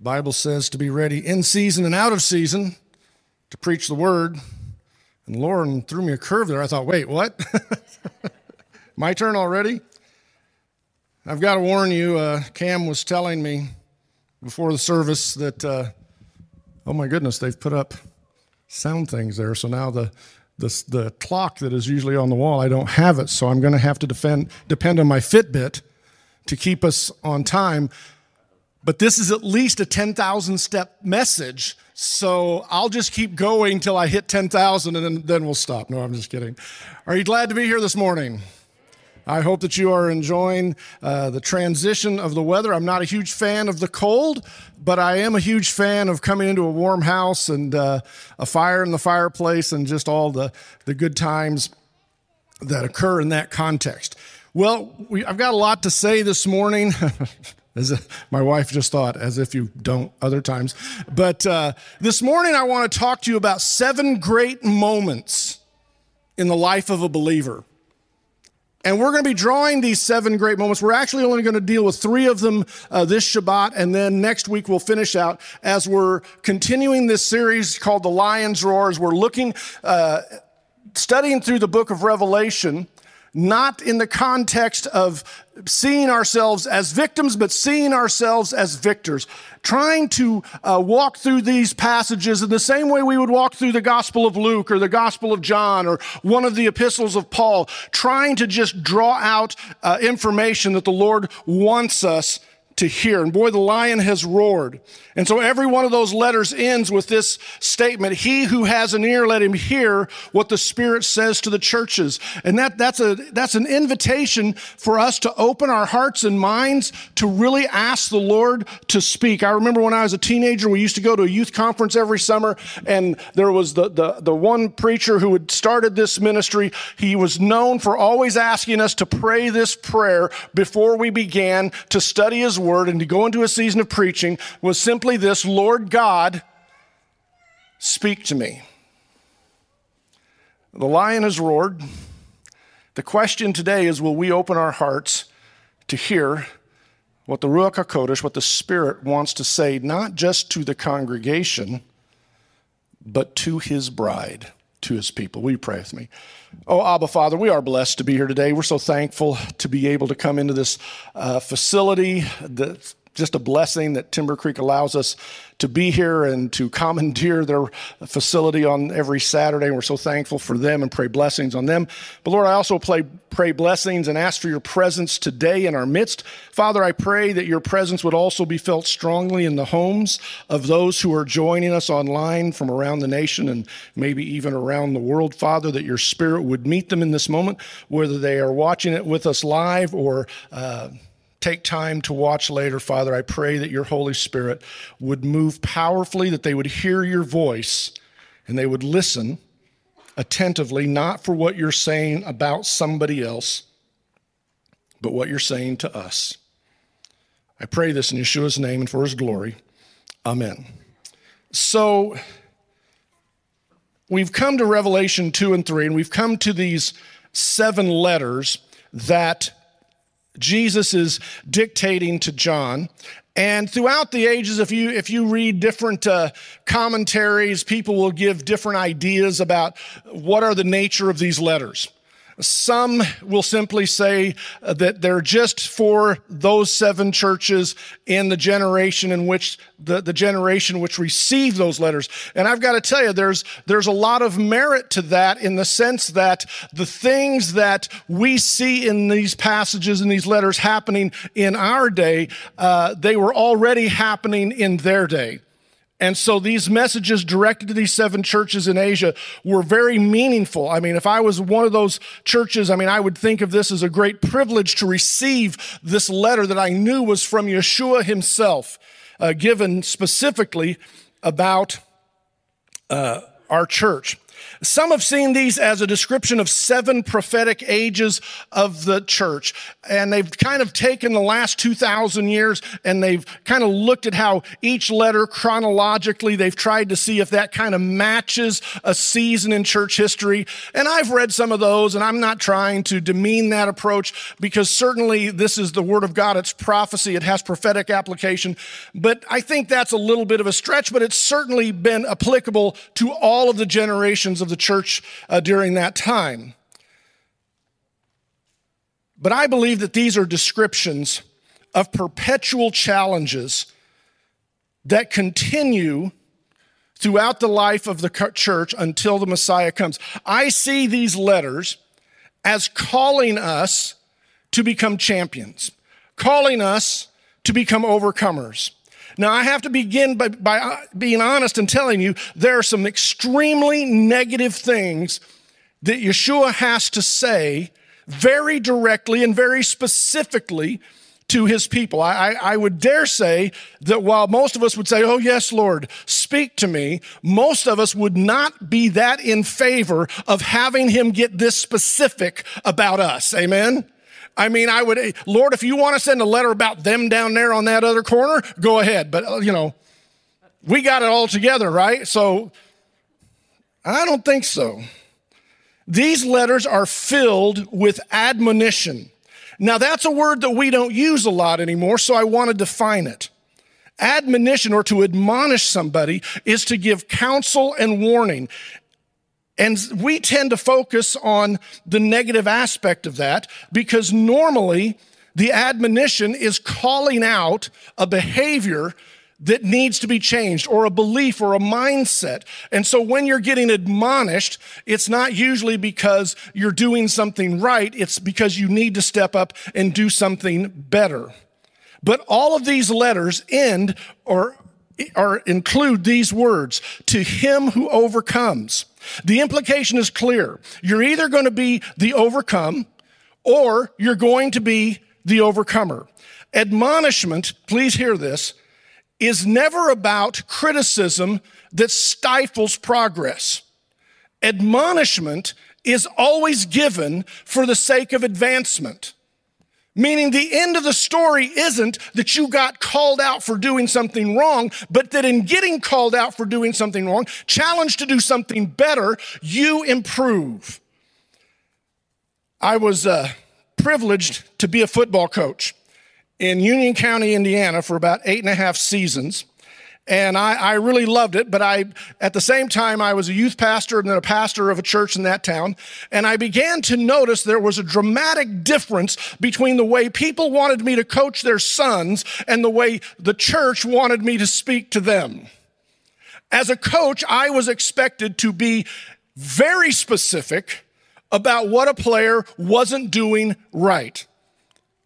The Bible says to be ready in season and out of season to preach the word. And Lauren threw me a curve there. I thought, wait, what? My turn already? I've got to warn you, uh, Cam was telling me before the service that, uh, oh my goodness, they've put up sound things there. So now the, the, the clock that is usually on the wall, I don't have it. So I'm going to have to defend, depend on my Fitbit to keep us on time. But this is at least a 10,000 step message. So I'll just keep going till I hit 10,000 and then, then we'll stop. No, I'm just kidding. Are you glad to be here this morning? I hope that you are enjoying uh, the transition of the weather. I'm not a huge fan of the cold, but I am a huge fan of coming into a warm house and uh, a fire in the fireplace and just all the, the good times that occur in that context. Well, we, I've got a lot to say this morning. as my wife just thought, as if you don't other times. But uh, this morning, I want to talk to you about seven great moments in the life of a believer. And we're going to be drawing these seven great moments. We're actually only going to deal with three of them uh, this Shabbat, and then next week we'll finish out as we're continuing this series called The Lion's Roar. As we're looking, uh, studying through the book of Revelation, not in the context of seeing ourselves as victims, but seeing ourselves as victors. Trying to uh, walk through these passages in the same way we would walk through the Gospel of Luke or the Gospel of John or one of the epistles of Paul, trying to just draw out uh, information that the Lord wants us to hear. And boy, the lion has roared. And so every one of those letters ends with this statement, he who has an ear, let him hear what the Spirit says to the churches. And that, that's a, that's an invitation for us to open our hearts and minds to really ask the Lord to speak. I remember when I was a teenager, we used to go to a youth conference every summer and there was the, the, the one preacher who had started this ministry. He was known for always asking us to pray this prayer before we began to study his word word and to go into a season of preaching was simply this Lord God, speak to me. The lion has roared. The question today is will we open our hearts to hear what the Ruach HaKodesh, what the Spirit wants to say, not just to the congregation, but to his bride, to his people? Will you pray with me? Oh, Abba Father, we are blessed to be here today. We're so thankful to be able to come into this uh, facility that's just a blessing that Timber Creek allows us to be here and to commandeer their facility on every Saturday. And we're so thankful for them and pray blessings on them. But Lord, I also pray, pray blessings and ask for your presence today in our midst. Father, I pray that your presence would also be felt strongly in the homes of those who are joining us online from around the nation and maybe even around the world. Father, that your spirit would meet them in this moment, whether they are watching it with us live or, uh, take time to watch later, Father, I pray that your Holy Spirit would move powerfully, that they would hear your voice and they would listen attentively, not for what you're saying about somebody else, but what you're saying to us. I pray this in Yeshua's name and for his glory. Amen. So, we've come to Revelation 2 and 3, and we've come to these seven letters that Jesus is dictating to John. And throughout the ages, if you, if you read different uh, commentaries, people will give different ideas about what are the nature of these letters. Some will simply say that they're just for those seven churches in the generation in which the, the generation which received those letters. And I've got to tell you, there's, there's a lot of merit to that in the sense that the things that we see in these passages and these letters happening in our day, uh, they were already happening in their day. And so these messages directed to these seven churches in Asia were very meaningful. I mean, if I was one of those churches, I mean, I would think of this as a great privilege to receive this letter that I knew was from Yeshua himself, uh, given specifically about uh, our church. Some have seen these as a description of seven prophetic ages of the church. And they've kind of taken the last 2,000 years and they've kind of looked at how each letter chronologically, they've tried to see if that kind of matches a season in church history. And I've read some of those and I'm not trying to demean that approach because certainly this is the word of God. It's prophecy. It has prophetic application. But I think that's a little bit of a stretch, but it's certainly been applicable to all of the generations of the church uh, during that time. But I believe that these are descriptions of perpetual challenges that continue throughout the life of the church until the Messiah comes. I see these letters as calling us to become champions, calling us to become overcomers. Now, I have to begin by, by uh, being honest and telling you there are some extremely negative things that Yeshua has to say very directly and very specifically to his people. I, I, would dare say that while most of us would say, Oh, yes, Lord, speak to me, most of us would not be that in favor of having him get this specific about us. Amen? I mean, I would, Lord, if you want to send a letter about them down there on that other corner, go ahead. But, uh, you know, we got it all together, right? So I don't think so. These letters are filled with admonition. Now, that's a word that we don't use a lot anymore, so I want to define it. Admonition or to admonish somebody is to give counsel and warning. And we tend to focus on the negative aspect of that because normally the admonition is calling out a behavior that needs to be changed or a belief or a mindset. And so when you're getting admonished, it's not usually because you're doing something right. It's because you need to step up and do something better. But all of these letters end or, or include these words to him who overcomes. The implication is clear. You're either going to be the overcome or you're going to be the overcomer. Admonishment, please hear this, is never about criticism that stifles progress. Admonishment is always given for the sake of advancement. Meaning the end of the story isn't that you got called out for doing something wrong, but that in getting called out for doing something wrong, challenged to do something better, you improve. I was uh, privileged to be a football coach in Union County, Indiana for about eight and a half seasons and I, I, really loved it. But I, at the same time, I was a youth pastor and then a pastor of a church in that town. And I began to notice there was a dramatic difference between the way people wanted me to coach their sons and the way the church wanted me to speak to them. As a coach, I was expected to be very specific about what a player wasn't doing right.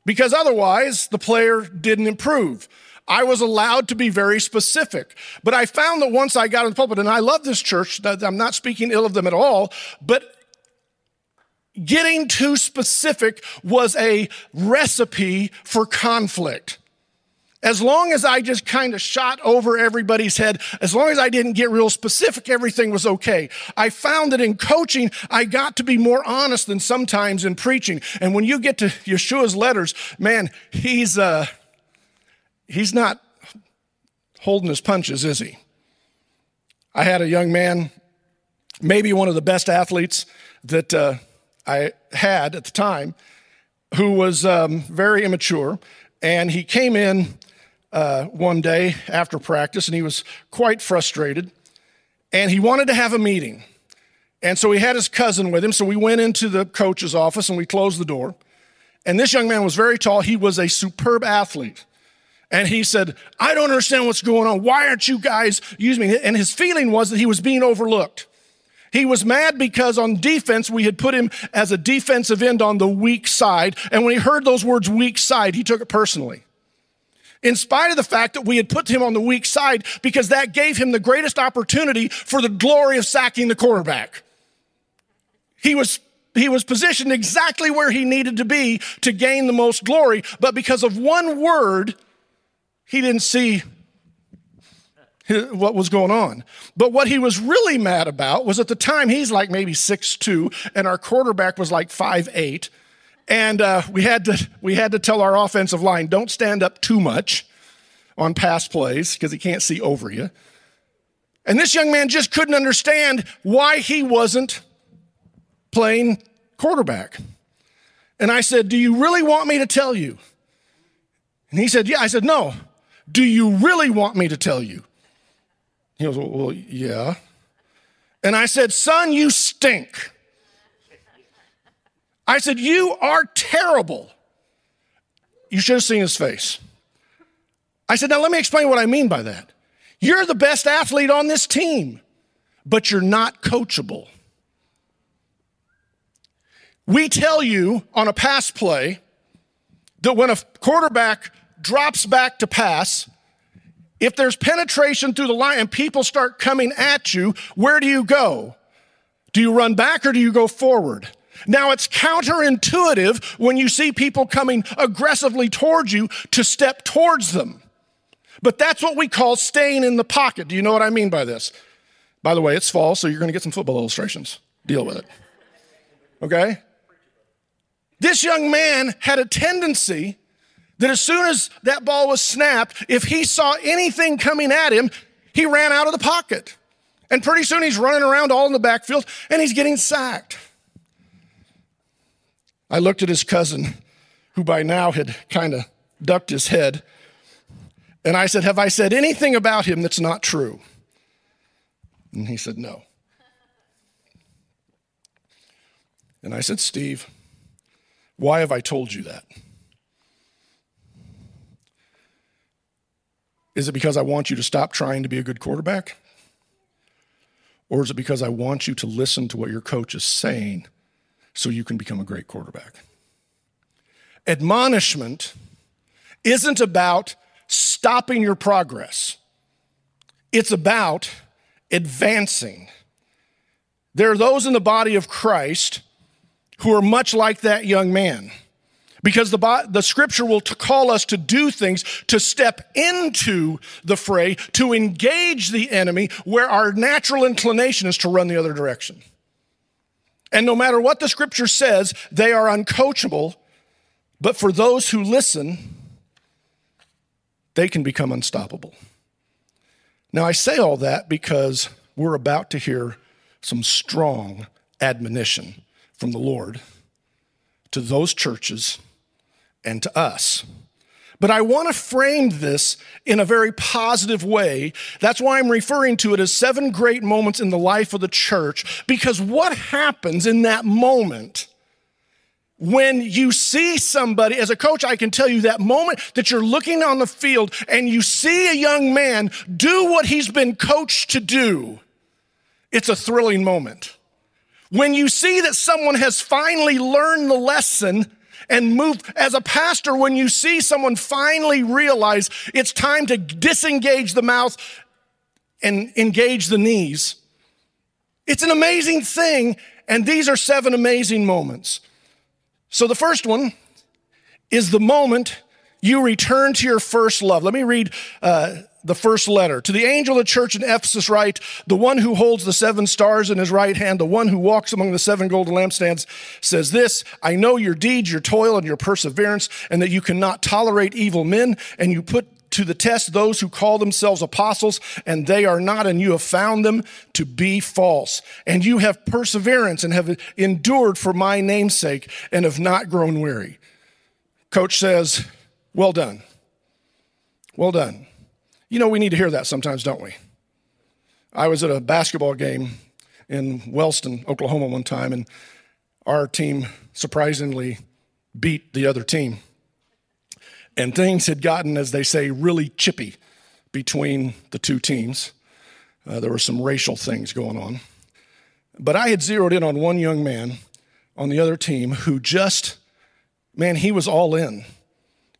Because otherwise, the player didn't improve. I was allowed to be very specific. But I found that once I got in the pulpit, and I love this church, I'm not speaking ill of them at all, but getting too specific was a recipe for conflict. As long as I just kind of shot over everybody's head, as long as I didn't get real specific, everything was okay. I found that in coaching, I got to be more honest than sometimes in preaching. And when you get to Yeshua's letters, man, he's, uh, he's not holding his punches, is he? I had a young man, maybe one of the best athletes that uh, I had at the time, who was um, very immature. And he came in uh, one day after practice and he was quite frustrated. And he wanted to have a meeting. And so he had his cousin with him. So we went into the coach's office and we closed the door. And this young man was very tall. He was a superb athlete. And he said, I don't understand what's going on. Why aren't you guys using me? And his feeling was that he was being overlooked. He was mad because on defense, we had put him as a defensive end on the weak side. And when he heard those words weak side, he took it personally. In spite of the fact that we had put him on the weak side because that gave him the greatest opportunity for the glory of sacking the quarterback. He was he was positioned exactly where he needed to be to gain the most glory, but because of one word, he didn't see what was going on. But what he was really mad about was at the time he's like maybe six two, and our quarterback was like five eight, and uh, we had to we had to tell our offensive line don't stand up too much on pass plays because he can't see over you. And this young man just couldn't understand why he wasn't playing quarterback. And I said, Do you really want me to tell you? And he said, Yeah. I said, No. Do you really want me to tell you? He goes, Well, yeah. And I said, Son, you stink. I said, You are terrible. You should have seen his face. I said, Now let me explain what I mean by that. You're the best athlete on this team, but you're not coachable. We tell you on a pass play that when a quarterback drops back to pass, if there's penetration through the line and people start coming at you, where do you go? Do you run back or do you go forward? Now it's counterintuitive when you see people coming aggressively towards you to step towards them. But that's what we call staying in the pocket. Do you know what I mean by this? By the way, it's fall, so you're going to get some football illustrations. Deal with it. Okay? This young man had a tendency that as soon as that ball was snapped, if he saw anything coming at him, he ran out of the pocket. And pretty soon he's running around all in the backfield and he's getting sacked. I looked at his cousin, who by now had kind of ducked his head, and I said, Have I said anything about him that's not true? And he said, No. And I said, Steve, why have I told you that? Is it because I want you to stop trying to be a good quarterback? Or is it because I want you to listen to what your coach is saying so you can become a great quarterback? Admonishment isn't about stopping your progress, it's about advancing. There are those in the body of Christ who are much like that young man. Because the, the scripture will call us to do things, to step into the fray, to engage the enemy where our natural inclination is to run the other direction. And no matter what the scripture says, they are uncoachable. But for those who listen, they can become unstoppable. Now, I say all that because we're about to hear some strong admonition from the Lord to those churches and to us. But I want to frame this in a very positive way. That's why I'm referring to it as seven great moments in the life of the church, because what happens in that moment when you see somebody, as a coach, I can tell you that moment that you're looking on the field and you see a young man do what he's been coached to do, it's a thrilling moment. When you see that someone has finally learned the lesson and move. As a pastor when you see someone finally realize it's time to disengage the mouth and engage the knees it's an amazing thing and these are seven amazing moments. So the first one is the moment you return to your first love let me read uh, the first letter. To the angel of the church in Ephesus, write, the one who holds the seven stars in his right hand, the one who walks among the seven golden lampstands, says this I know your deeds, your toil, and your perseverance, and that you cannot tolerate evil men, and you put to the test those who call themselves apostles, and they are not, and you have found them to be false. And you have perseverance and have endured for my name's sake, and have not grown weary. Coach says, Well done. Well done. You know, we need to hear that sometimes, don't we? I was at a basketball game in Wellston, Oklahoma, one time, and our team surprisingly beat the other team. And things had gotten, as they say, really chippy between the two teams. Uh, there were some racial things going on. But I had zeroed in on one young man on the other team who just, man, he was all in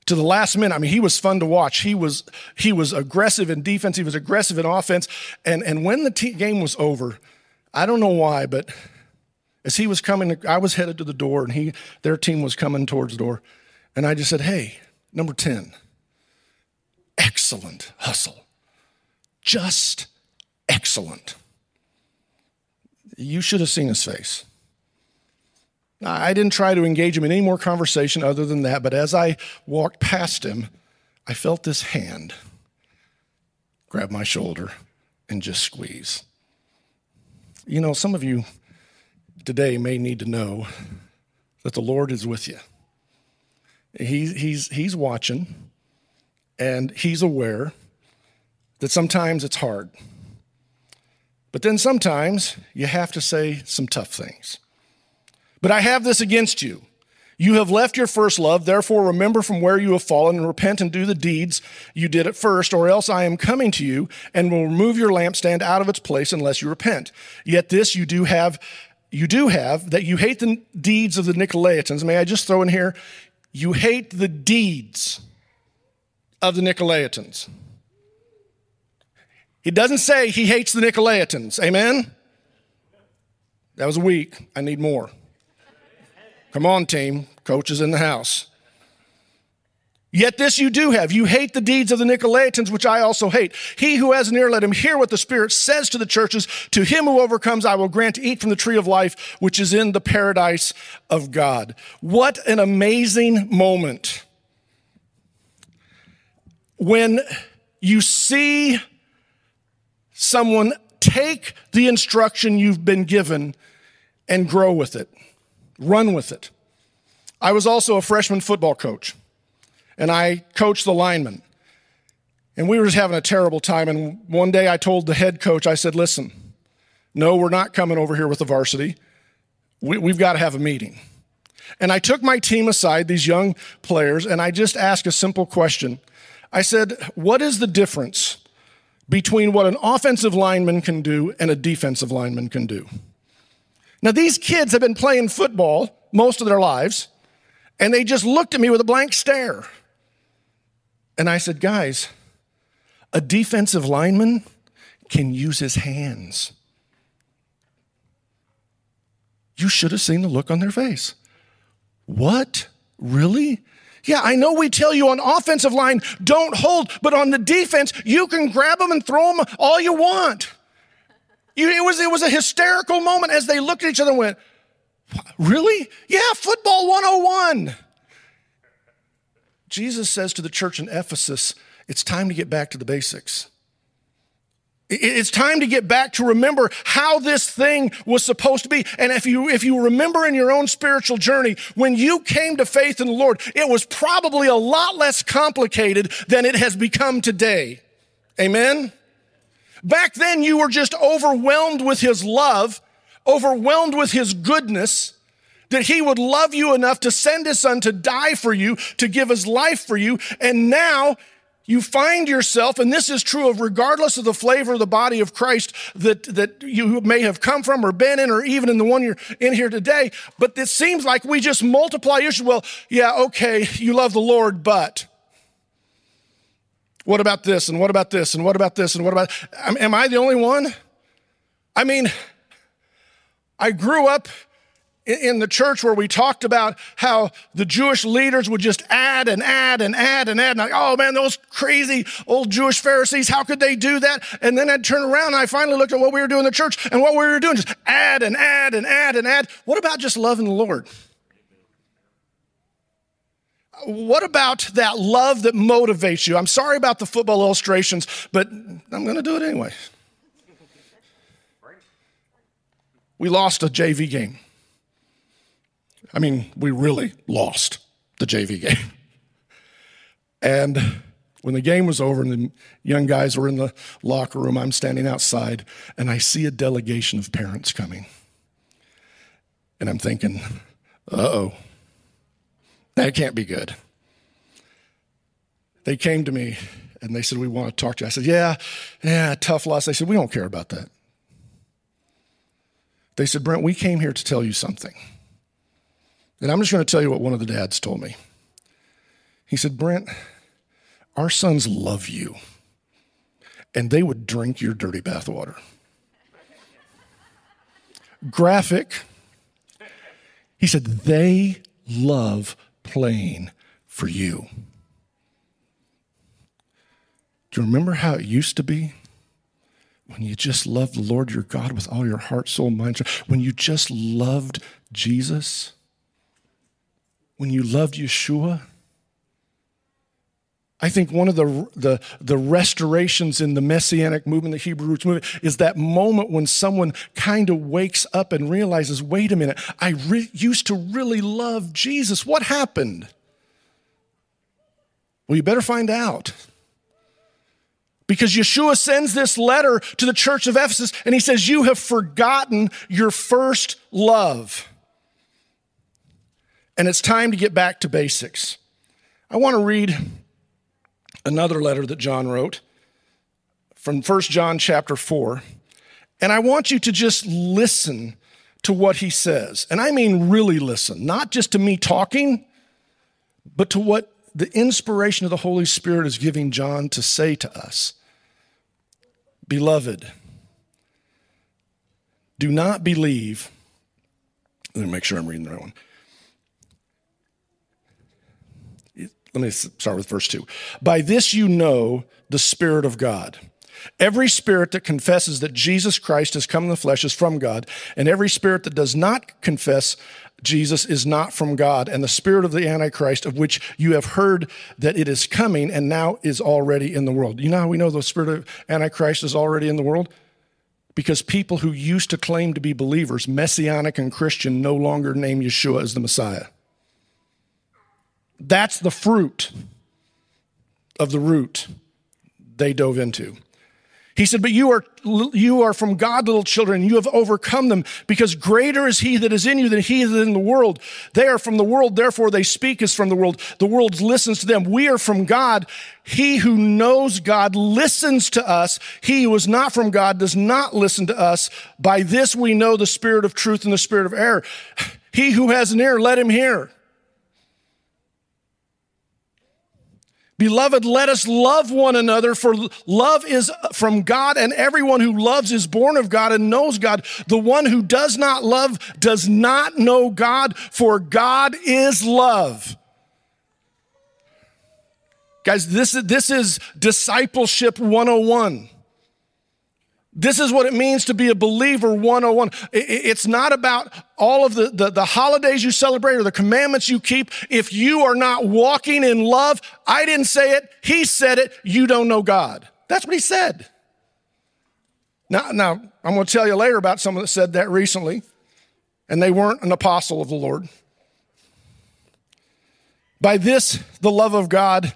to the last minute. I mean, he was fun to watch. He was he was aggressive in defense. He was aggressive in offense. And and when the game was over, I don't know why, but as he was coming, I was headed to the door, and he their team was coming towards the door, and I just said, "Hey, number ten, excellent hustle. just excellent. You should have seen his face. I didn't try to engage him in any more conversation other than that, but as I walked past him, I felt this hand grab my shoulder and just squeeze. You know, some of you today may need to know that the Lord is with you. He, he's, he's watching and he's aware that sometimes it's hard. But then sometimes you have to say some tough things. But I have this against you. You have left your first love, therefore remember from where you have fallen and repent and do the deeds you did at first, or else I am coming to you and will remove your lampstand out of its place unless you repent. Yet this you do have, you do have, that you hate the deeds of the Nicolaitans. May I just throw in here, you hate the deeds of the Nicolaitans. He doesn't say he hates the Nicolaitans. Amen? That was weak. I need more. Come on, team. Coach is in the house. Yet this you do have. You hate the deeds of the Nicolaitans, which I also hate. He who has an ear, let him hear what the Spirit says to the churches. To him who overcomes, I will grant to eat from the tree of life, which is in the paradise of God. What an amazing moment. When you see someone take the instruction you've been given and grow with it, run with it. I was also a freshman football coach, and I coached the linemen. And we were just having a terrible time. And one day I told the head coach, I said, listen, no, we're not coming over here with the varsity. We, we've got to have a meeting. And I took my team aside, these young players, and I just asked a simple question. I said, What is the difference between what an offensive lineman can do and a defensive lineman can do. Now, these kids have been playing football most of their lives, and they just looked at me with a blank stare. And I said, Guys, a defensive lineman can use his hands. You should have seen the look on their face. What? Really? Yeah, I know we tell you on offensive line, don't hold, but on the defense, you can grab them and throw them all you want. It, was, it was a hysterical moment as they looked at each other and went, Really? Yeah, football 101. Jesus says to the church in Ephesus, it's time to get back to the basics. It's time to get back to remember how this thing was supposed to be. And if you, if you remember in your own spiritual journey, when you came to faith in the Lord, it was probably a lot less complicated than it has become today. Amen? Back then, you were just overwhelmed with His love, overwhelmed with His goodness, that He would love you enough to send His Son to die for you, to give His life for you. And now you find yourself, and this is true of regardless of the flavor of the body of Christ that, that you may have come from or been in, or even in the one you're in here today. But it seems like we just multiply issues. Well, yeah, okay, you love the Lord, but what about this? And what about this? And what about this? And what about, am I the only one? I mean, I grew up in the church where we talked about how the Jewish leaders would just add and add and add and add. And like, oh man, those crazy old Jewish Pharisees, how could they do that? And then I'd turn around and I finally looked at what we were doing in the church and what we were doing, just add and add and add and add. What about just loving the Lord? What about that love that motivates you? I'm sorry about the football illustrations, but I'm going to do it anyway. We lost a JV game. I mean, we really lost the JV game. And when the game was over and the young guys were in the locker room, I'm standing outside and I see a delegation of parents coming. And I'm thinking, uh oh, that can't be good. They came to me and they said, We want to talk to you. I said, Yeah, yeah, tough loss. They said, We don't care about that. They said, Brent, we came here to tell you something. And I'm just going to tell you what one of the dads told me. He said, Brent, our sons love you, and they would drink your dirty bathwater. Graphic. He said, they love playing for you. Do you remember how it used to be? when you just loved the Lord your God with all your heart, soul, mind, when you just loved Jesus, when you loved Yeshua, I think one of the, the, the restorations in the Messianic movement, the Hebrew roots movement, is that moment when someone kind of wakes up and realizes, wait a minute, I re- used to really love Jesus. What happened? Well, you better find out. Because Yeshua sends this letter to the church of Ephesus and he says, You have forgotten your first love. And it's time to get back to basics. I want to read another letter that John wrote from 1 John chapter 4. And I want you to just listen to what he says. And I mean really listen, not just to me talking, but to what the inspiration of the Holy Spirit is giving John to say to us Beloved, do not believe. Let me make sure I'm reading the right one. Let me start with verse 2. By this you know the Spirit of God. Every spirit that confesses that Jesus Christ has come in the flesh is from God, and every spirit that does not confess Jesus is not from God, and the spirit of the Antichrist, of which you have heard that it is coming and now is already in the world. You know how we know the spirit of Antichrist is already in the world? Because people who used to claim to be believers, messianic and Christian, no longer name Yeshua as the Messiah. That's the fruit of the root they dove into. He said, But you are, you are from God, little children. You have overcome them because greater is he that is in you than he that is in the world. They are from the world, therefore they speak as from the world. The world listens to them. We are from God. He who knows God listens to us. He who is not from God does not listen to us. By this we know the spirit of truth and the spirit of error. He who has an ear, let him hear. Beloved, let us love one another, for love is from God, and everyone who loves is born of God and knows God. The one who does not love does not know God, for God is love. Guys, this, this is discipleship 101. This is what it means to be a believer 101. It's not about all of the, the, the, holidays you celebrate or the commandments you keep. If you are not walking in love, I didn't say it, he said it, you don't know God. That's what he said. Now, now I'm going to tell you later about someone that said that recently, and they weren't an apostle of the Lord. By this, the love of God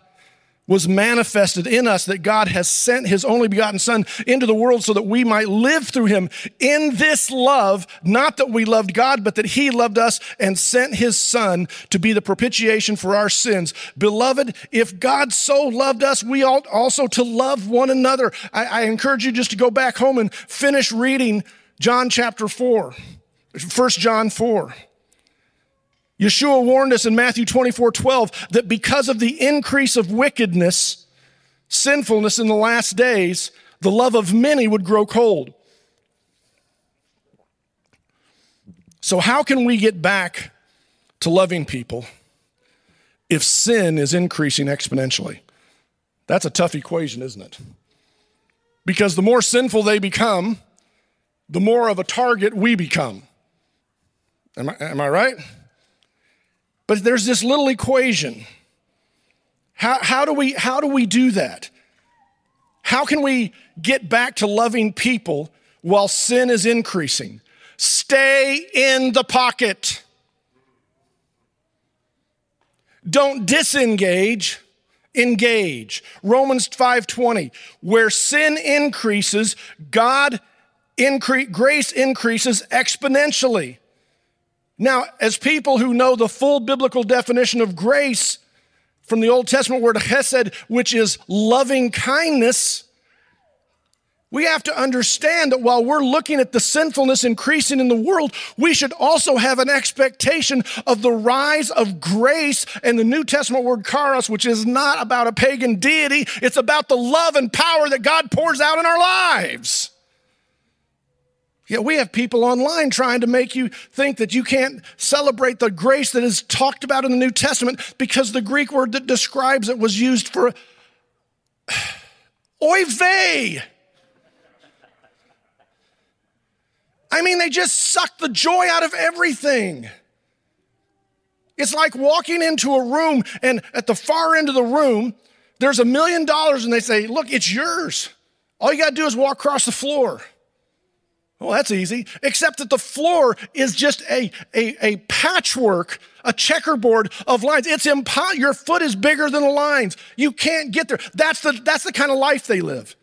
was manifested in us that God has sent his only begotten son into the world so that we might live through him in this love, not that we loved God, but that he loved us and sent his son to be the propitiation for our sins. Beloved, if God so loved us, we ought also to love one another. I, I encourage you just to go back home and finish reading John chapter 4, 1 John 4. Yeshua warned us in Matthew 24 12 that because of the increase of wickedness, sinfulness in the last days, the love of many would grow cold. So, how can we get back to loving people if sin is increasing exponentially? That's a tough equation, isn't it? Because the more sinful they become, the more of a target we become. Am I, am I right? But there's this little equation. How, how, do we, how do we do that? How can we get back to loving people while sin is increasing? Stay in the pocket. Don't disengage, engage. Romans 5:20, where sin increases, God increase grace increases exponentially. Now, as people who know the full biblical definition of grace from the Old Testament word chesed, which is loving kindness, we have to understand that while we're looking at the sinfulness increasing in the world, we should also have an expectation of the rise of grace and the New Testament word charis, which is not about a pagan deity. It's about the love and power that God pours out in our lives. Yeah, we have people online trying to make you think that you can't celebrate the grace that is talked about in the New Testament because the Greek word that describes it was used for oive. I mean, they just suck the joy out of everything. It's like walking into a room and at the far end of the room, there's a million dollars and they say, Look, it's yours. All you got to do is walk across the floor. Well, that's easy, except that the floor is just a, a, a patchwork, a checkerboard of lines. It's impo- your foot is bigger than the lines. You can't get there. That's the, that's the kind of life they live.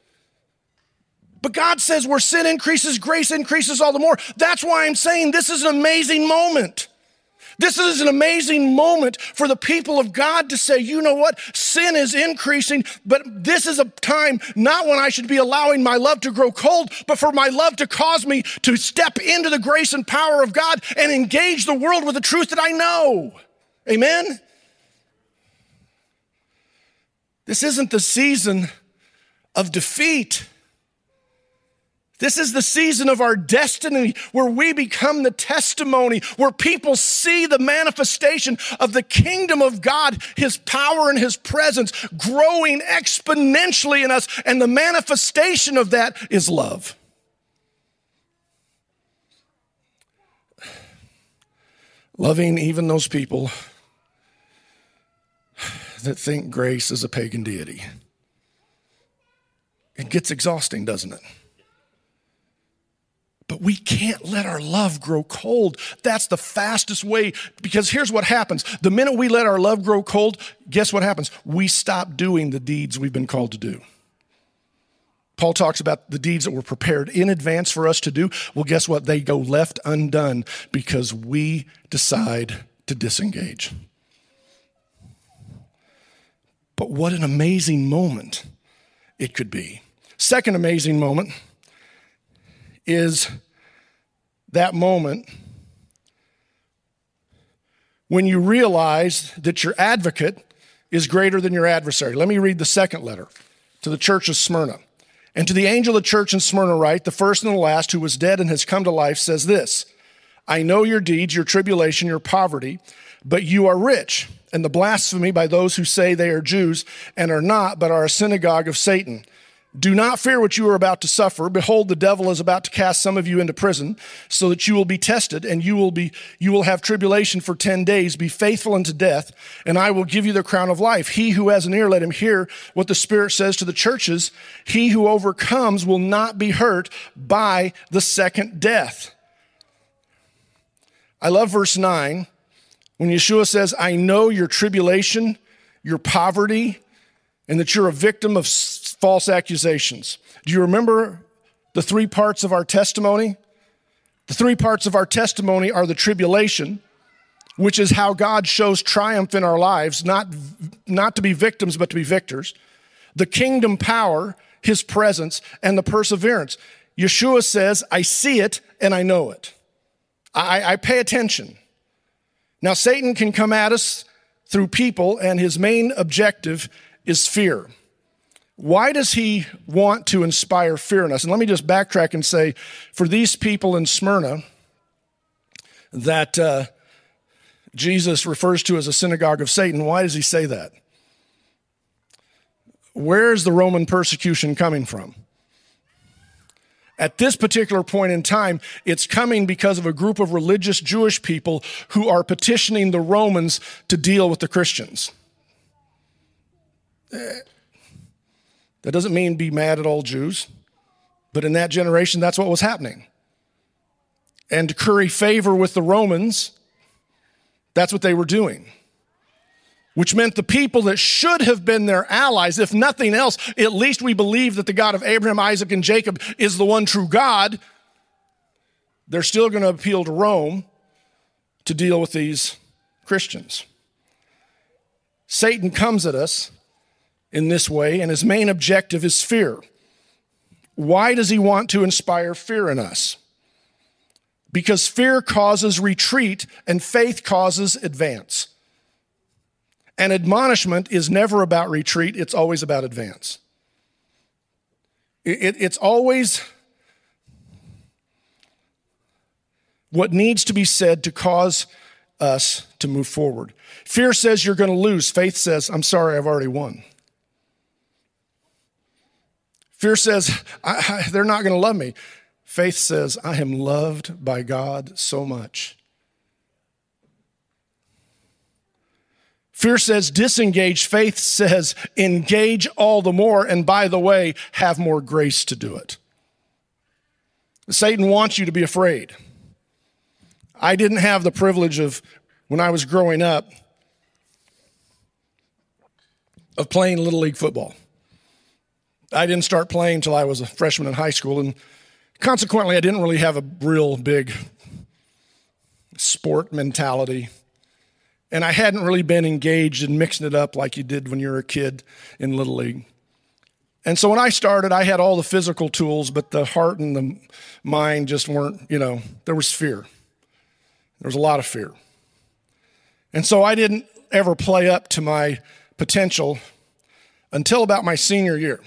But God says where sin increases, grace increases all the more. That's why I'm saying this is an amazing moment. This is an amazing moment for the people of God to say, you know what? Sin is increasing, but this is a time not when I should be allowing my love to grow cold, but for my love to cause me to step into the grace and power of God and engage the world with the truth that I know. Amen? This isn't the season of defeat. This is the season of our destiny where we become the testimony, where people see the manifestation of the kingdom of God, His power and His presence growing exponentially in us. And the manifestation of that is love. Loving even those people that think grace is a pagan deity. It gets exhausting, doesn't it? But we can't let our love grow cold. That's the fastest way because here's what happens. The minute we let our love grow cold, guess what happens? We stop doing the deeds we've been called to do. Paul talks about the deeds that were prepared in advance for us to do. Well, guess what? They go left undone because we decide to disengage. But what an amazing moment it could be. Second amazing moment is that moment when you realize that your advocate is greater than your adversary. Let me read the second letter to the church of Smyrna. And to the angel of the church in Smyrna, write, the first and the last, who was dead and has come to life, says this I know your deeds, your tribulation, your poverty, but you are rich, and the blasphemy by those who say they are Jews and are not, but are a synagogue of Satan. Do not fear what you are about to suffer. Behold, the devil is about to cast some of you into prison so that you will be tested and you will be, you will have tribulation for 10 days. Be faithful unto death and I will give you the crown of life. He who has an ear, let him hear what the Spirit says to the churches. He who overcomes will not be hurt by the second death. I love verse 9 when Yeshua says, I know your tribulation, your poverty, and that you're a victim of false accusations. Do you remember the three parts of our testimony? The three parts of our testimony are the tribulation, which is how God shows triumph in our lives, not, not to be victims, but to be victors. The kingdom power, his presence, and the perseverance. Yeshua says, I see it and I know it. I, I pay attention. Now, Satan can come at us through people, and his main objective is fear. Why does he want to inspire fear in us? And let me just backtrack and say for these people in Smyrna that uh, Jesus refers to as a synagogue of Satan, why does he say that? Where is the Roman persecution coming from? At this particular point in time, it's coming because of a group of religious Jewish people who are petitioning the Romans to deal with the Christians. That doesn't mean be mad at all Jews, but in that generation, that's what was happening. And to curry favor with the Romans, that's what they were doing. Which meant the people that should have been their allies, if nothing else, at least we believe that the God of Abraham, Isaac, and Jacob is the one true God. They're still going to appeal to Rome to deal with these Christians. Satan comes at us in this way, and his main objective is fear. Why does he want to inspire fear in us? Because fear causes retreat and faith causes advance. And admonishment is never about retreat, it's always about advance. It, it, it's always what needs to be said to cause us to move forward. Fear says you're going to lose, faith says, I'm sorry, I've already won. Fear says, I, I, they're not going to love me. Faith says, I am loved by God so much. Fear says, disengage. Faith says, engage all the more. And by the way, have more grace to do it. Satan wants you to be afraid. I didn't have the privilege of, when I was growing up, of playing Little League football. I didn't start playing until I was a freshman in high school, and consequently, I didn't really have a real big sport mentality. And I hadn't really been engaged in mixing it up like you did when you were a kid in Little League. And so when I started, I had all the physical tools, but the heart and the mind just weren't, you know, there was fear. There was a lot of fear. And so I didn't ever play up to my potential until about my senior year.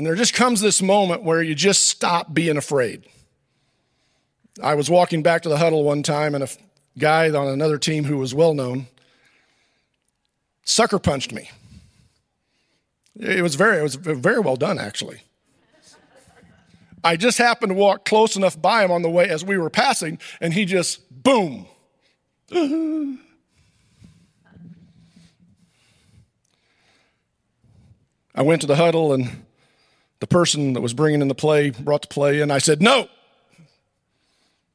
And there just comes this moment where you just stop being afraid. I was walking back to the huddle one time, and a guy on another team who was well known sucker punched me. It was very, it was very well done, actually. I just happened to walk close enough by him on the way as we were passing, and he just boom. I went to the huddle, and the person that was bringing in the play brought the play in. I said, No,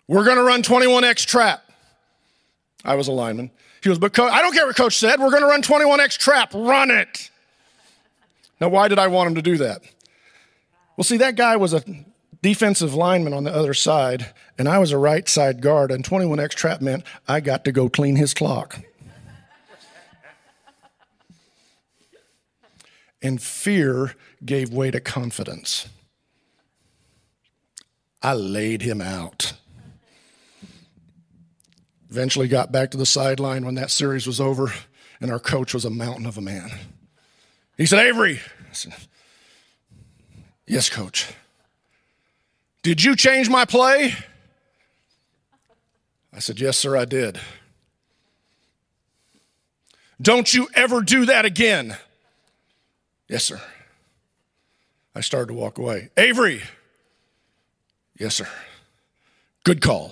we're going to run 21X trap. I was a lineman. He goes, But coach, I don't care what coach said. We're going to run 21X trap. Run it. Now, why did I want him to do that? Well, see, that guy was a defensive lineman on the other side, and I was a right side guard, and 21X trap meant I got to go clean his clock. and fear gave way to confidence. I laid him out. Eventually got back to the sideline when that series was over, and our coach was a mountain of a man. He said, Avery, said, Yes, coach. Did you change my play? I said, Yes, sir, I did. Don't you ever do that again. Yes, sir. I started to walk away. Avery. Yes, sir. Good call.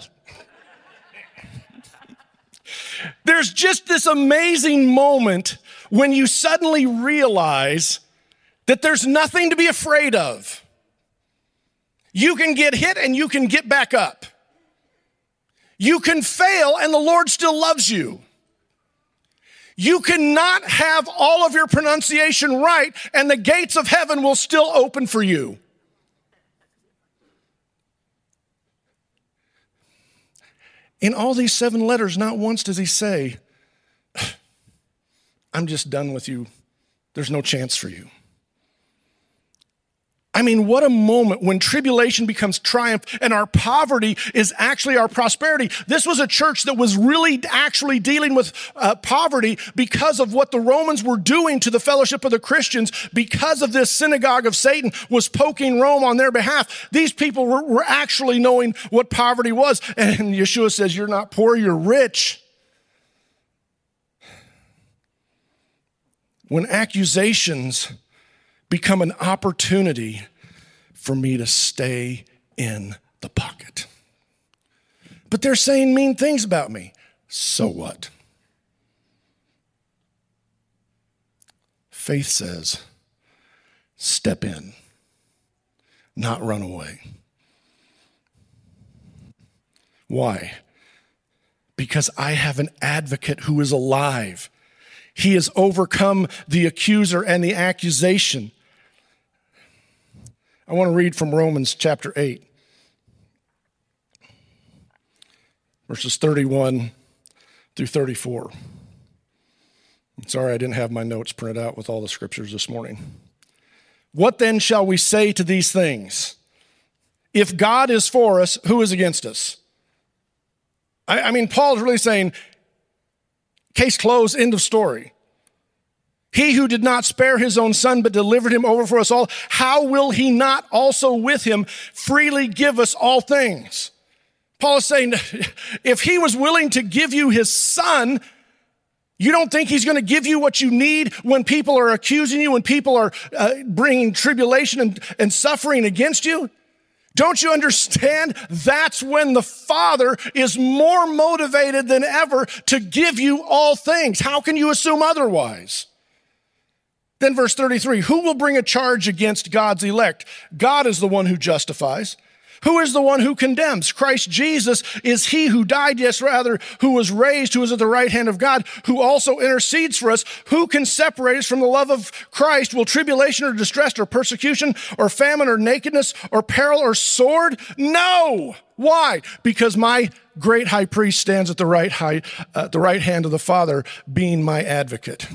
There's just this amazing moment when you suddenly realize that there's nothing to be afraid of. You can get hit and you can get back up. You can fail and the Lord still loves you. You cannot have all of your pronunciation right and the gates of heaven will still open for you. In all these seven letters, not once does he say, I'm just done with you. There's no chance for you. I mean, what a moment when tribulation becomes triumph and our poverty is actually our prosperity. This was a church that was really actually dealing with uh, poverty because of what the Romans were doing to the fellowship of the Christians because of this synagogue of Satan was poking Rome on their behalf. These people were, were actually knowing what poverty was. And Yeshua says, you're not poor, you're rich. When accusations become an opportunity for me to stay in the pocket. But they're saying mean things about me. So what? Faith says, step in, not run away. Why? Because I have an advocate who is alive. He has overcome the accuser and the accusation. I want to read from Romans chapter 8, verses 31 through 34. Sorry, I didn't have my notes printed out with all the scriptures this morning. What then shall we say to these things? If God is for us, who is against us? I, I mean, Paul's really saying, case closed, end of story. He who did not spare his own son, but delivered him over for us all, how will he not also with him freely give us all things? Paul is saying, if he was willing to give you his son, you don't think he's going to give you what you need when people are accusing you, when people are uh, bringing tribulation and, and suffering against you? Don't you understand? That's when the Father is more motivated than ever to give you all things. How can you assume otherwise? Then verse 33, who will bring a charge against God's elect? God is the one who justifies. Who is the one who condemns? Christ Jesus is he who died, yes, rather, who was raised, who is at the right hand of God, who also intercedes for us. Who can separate us from the love of Christ? Will tribulation or distress or persecution or famine or nakedness or peril or sword? No! Why? Because my great high priest stands at the right, high, uh, the right hand of the Father, being my advocate.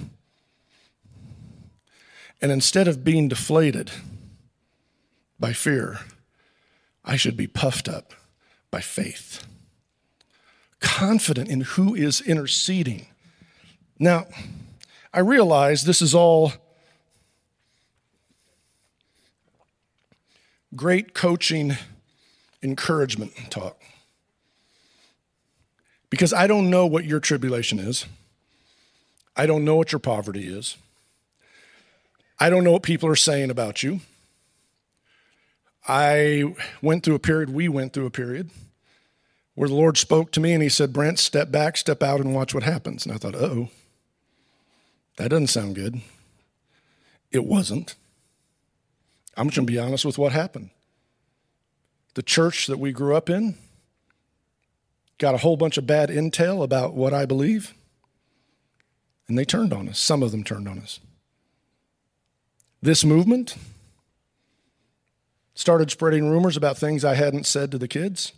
And instead of being deflated by fear, I should be puffed up by faith, confident in who is interceding. Now, I realize this is all great coaching encouragement talk. Because I don't know what your tribulation is. I don't know what your poverty is. I don't know what people are saying about you. I went through a period, we went through a period where the Lord spoke to me and he said, Brent, step back, step out, and watch what happens. And I thought, oh, that doesn't sound good. It wasn't. I'm just going to be honest with what happened. The church that we grew up in got a whole bunch of bad intel about what I believe, and they turned on us. Some of them turned on us. This movement, started spreading rumors about things I hadn't said to the kids,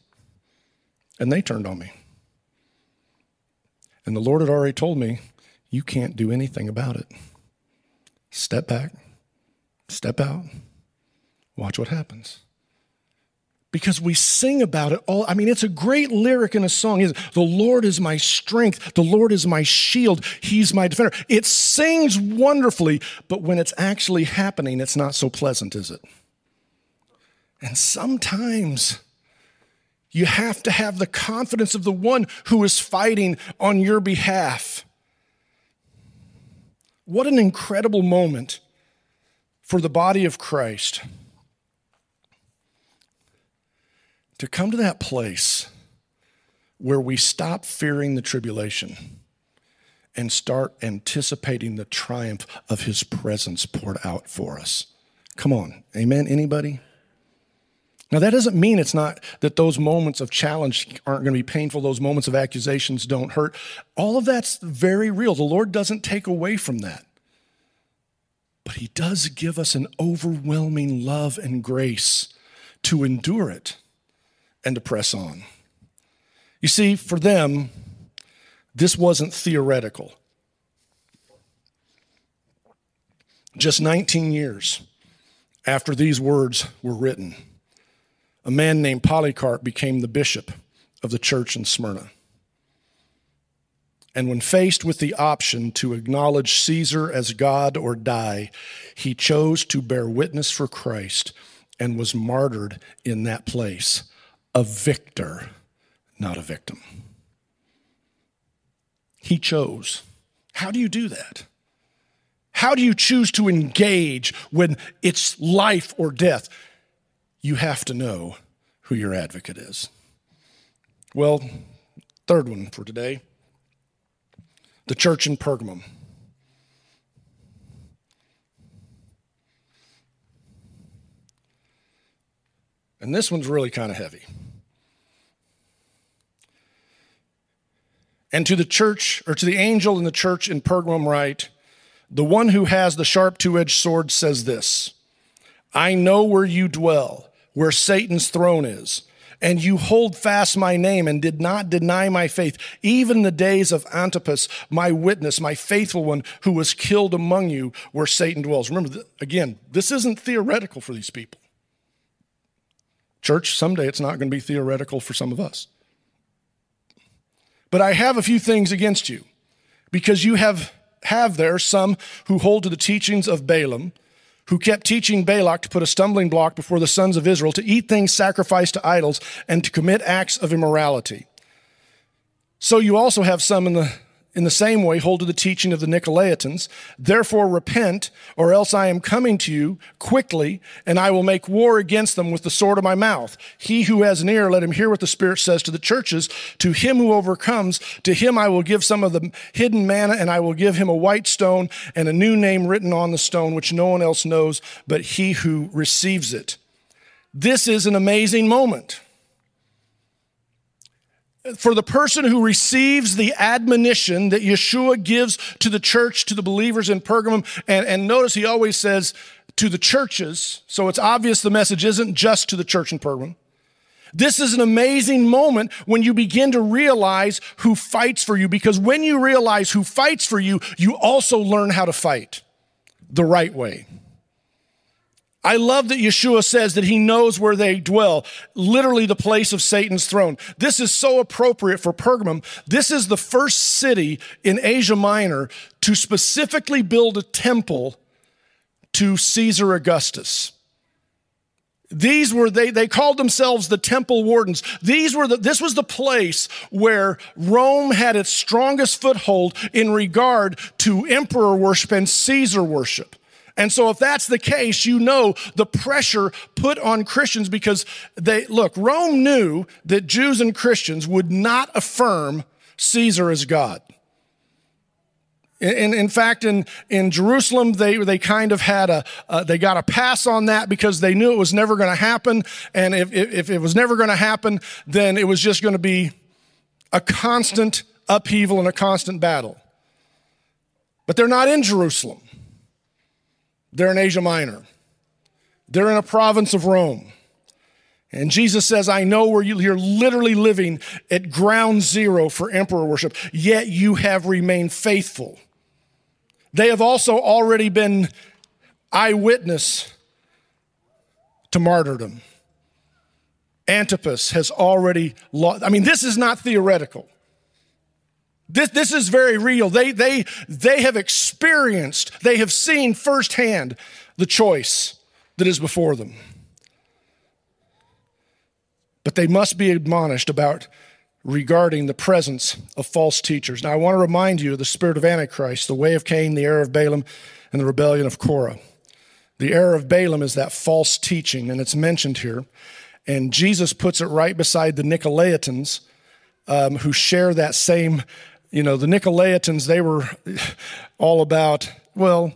and they turned on me. And the Lord had already told me, You can't do anything about it. Step back, step out, watch what happens. Because we sing about it all. I mean, it's a great lyric in a song. Is the Lord is my strength, the Lord is my shield, He's my defender. It sings wonderfully, but when it's actually happening, it's not so pleasant, is it? And sometimes you have to have the confidence of the one who is fighting on your behalf. What an incredible moment for the body of Christ to come to that place where we stop fearing the tribulation and start anticipating the triumph of his presence poured out for us. Come on. Amen. Anybody? Now, that doesn't mean it's not that those moments of challenge aren't going to be painful, those moments of accusations don't hurt. All of that's very real. The Lord doesn't take away from that. But He does give us an overwhelming love and grace to endure it and to press on. You see, for them, this wasn't theoretical. Just 19 years after these words were written, a man named Polycarp became the bishop of the church in Smyrna. And when faced with the option to acknowledge Caesar as God or die, he chose to bear witness for Christ and was martyred in that place. A victor, not a victim. He chose. How do you do that? How do you choose to engage when it's life or death? you have to know who your advocate is. Well, third one for today the church in Pergamum. And this one's really kind of heavy. And to the church, or to the angel in the church in Pergamum, write, The one who has the sharp two edged sword says this I know where you dwell where Satan's throne is. And you hold fast my name and did not deny my faith, even the days of Antipas, my witness, my faithful one, who was killed among you where Satan dwells. Remember, again, this isn't theoretical for these people. Church, someday it's not going to be theoretical for some of us. But I have a few things against you because you have, have there some who hold to the teachings of Balaam who kept teaching Balak to put a stumbling block before the sons of Israel, to eat things sacrificed to idols, and to commit acts of immorality. So you also have some in the in the same way hold to the teaching of the Nicolaitans. Therefore repent, or else I am coming to you quickly, and I will make war against them with the sword of my mouth. He who has an ear, let him hear what the Spirit says to the churches. To him who overcomes, to him I will give some of the hidden manna, and I will give him a white stone and a new name written on the stone, which no one else knows but he who receives it. This is an amazing moment for the person who receives the admonition that Yeshua gives to the church, to the believers in Pergamum, and, and notice he always says to the churches, so it's obvious the message isn't just to the church in Pergamum. This is an amazing moment when you begin to realize who fights for you, because when you realize who fights for you, you also learn how to fight the right way. I love that Yeshua says that he knows where they dwell, literally the place of Satan's throne. This is so appropriate for Pergamum. This is the first city in Asia Minor to specifically build a temple to Caesar Augustus. These were, they, they called themselves the temple wardens. These were the, this was the place where Rome had its strongest foothold in regard to emperor worship and Caesar worship. And so if that's the case, you know the pressure put on Christians because they, look, Rome knew that Jews and Christians would not affirm Caesar as God. In, in fact, in, in Jerusalem, they, they kind of had a, uh, they got a pass on that because they knew it was never going to happen. And if, if, if it was never going to happen, then it was just going to be a constant upheaval and a constant battle. But they're not in Jerusalem. They're in Asia Minor. They're in a province of Rome. And Jesus says, I know where you're literally living at ground zero for emperor worship, yet you have remained faithful. They have also already been eyewitness to martyrdom. Antipas has already lost. I mean, this is not theoretical. This, this is very real. They, they, they have experienced, they have seen firsthand the choice that is before them. But they must be admonished about regarding the presence of false teachers. Now, I want to remind you of the spirit of Antichrist, the way of Cain, the error of Balaam, and the rebellion of Korah. The error of Balaam is that false teaching, and it's mentioned here. And Jesus puts it right beside the Nicolaitans, um, who share that same you know, the Nicolaitans, they were all about, well,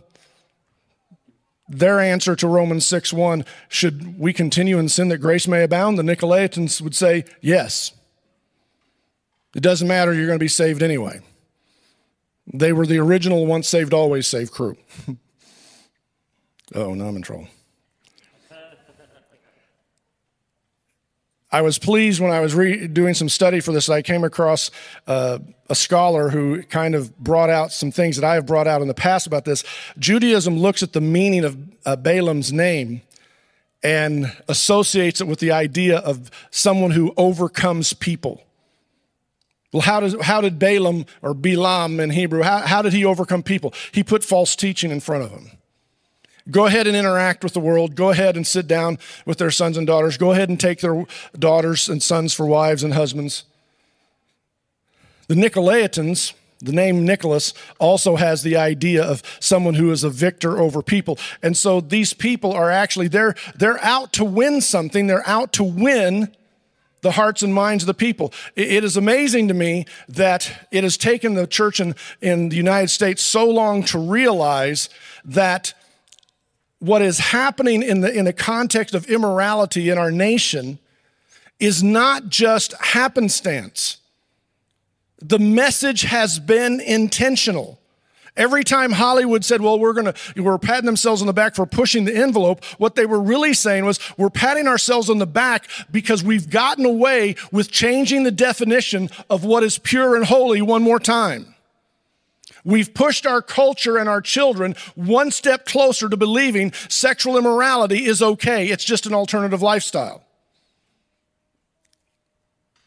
their answer to Romans 6 1, should we continue in sin that grace may abound? The Nicolaitans would say, yes. It doesn't matter, you're going to be saved anyway. They were the original once saved, always saved crew. oh, now I'm in trouble. I was pleased when I was re- doing some study for this. I came across uh, a scholar who kind of brought out some things that I have brought out in the past about this. Judaism looks at the meaning of uh, Balaam's name and associates it with the idea of someone who overcomes people. Well, how, does, how did Balaam or Bilam in Hebrew, how, how did he overcome people? He put false teaching in front of them. Go ahead and interact with the world. Go ahead and sit down with their sons and daughters. Go ahead and take their daughters and sons for wives and husbands. The Nicolaitans, the name Nicholas, also has the idea of someone who is a victor over people. And so these people are actually, they're, they're out to win something. They're out to win the hearts and minds of the people. It is amazing to me that it has taken the church in, in the United States so long to realize that what is happening in the, in the context of immorality in our nation is not just happenstance. The message has been intentional. Every time Hollywood said, well, we're going to, we're patting themselves on the back for pushing the envelope, what they were really saying was, we're patting ourselves on the back because we've gotten away with changing the definition of what is pure and holy one more time. We've pushed our culture and our children one step closer to believing sexual immorality is okay. It's just an alternative lifestyle.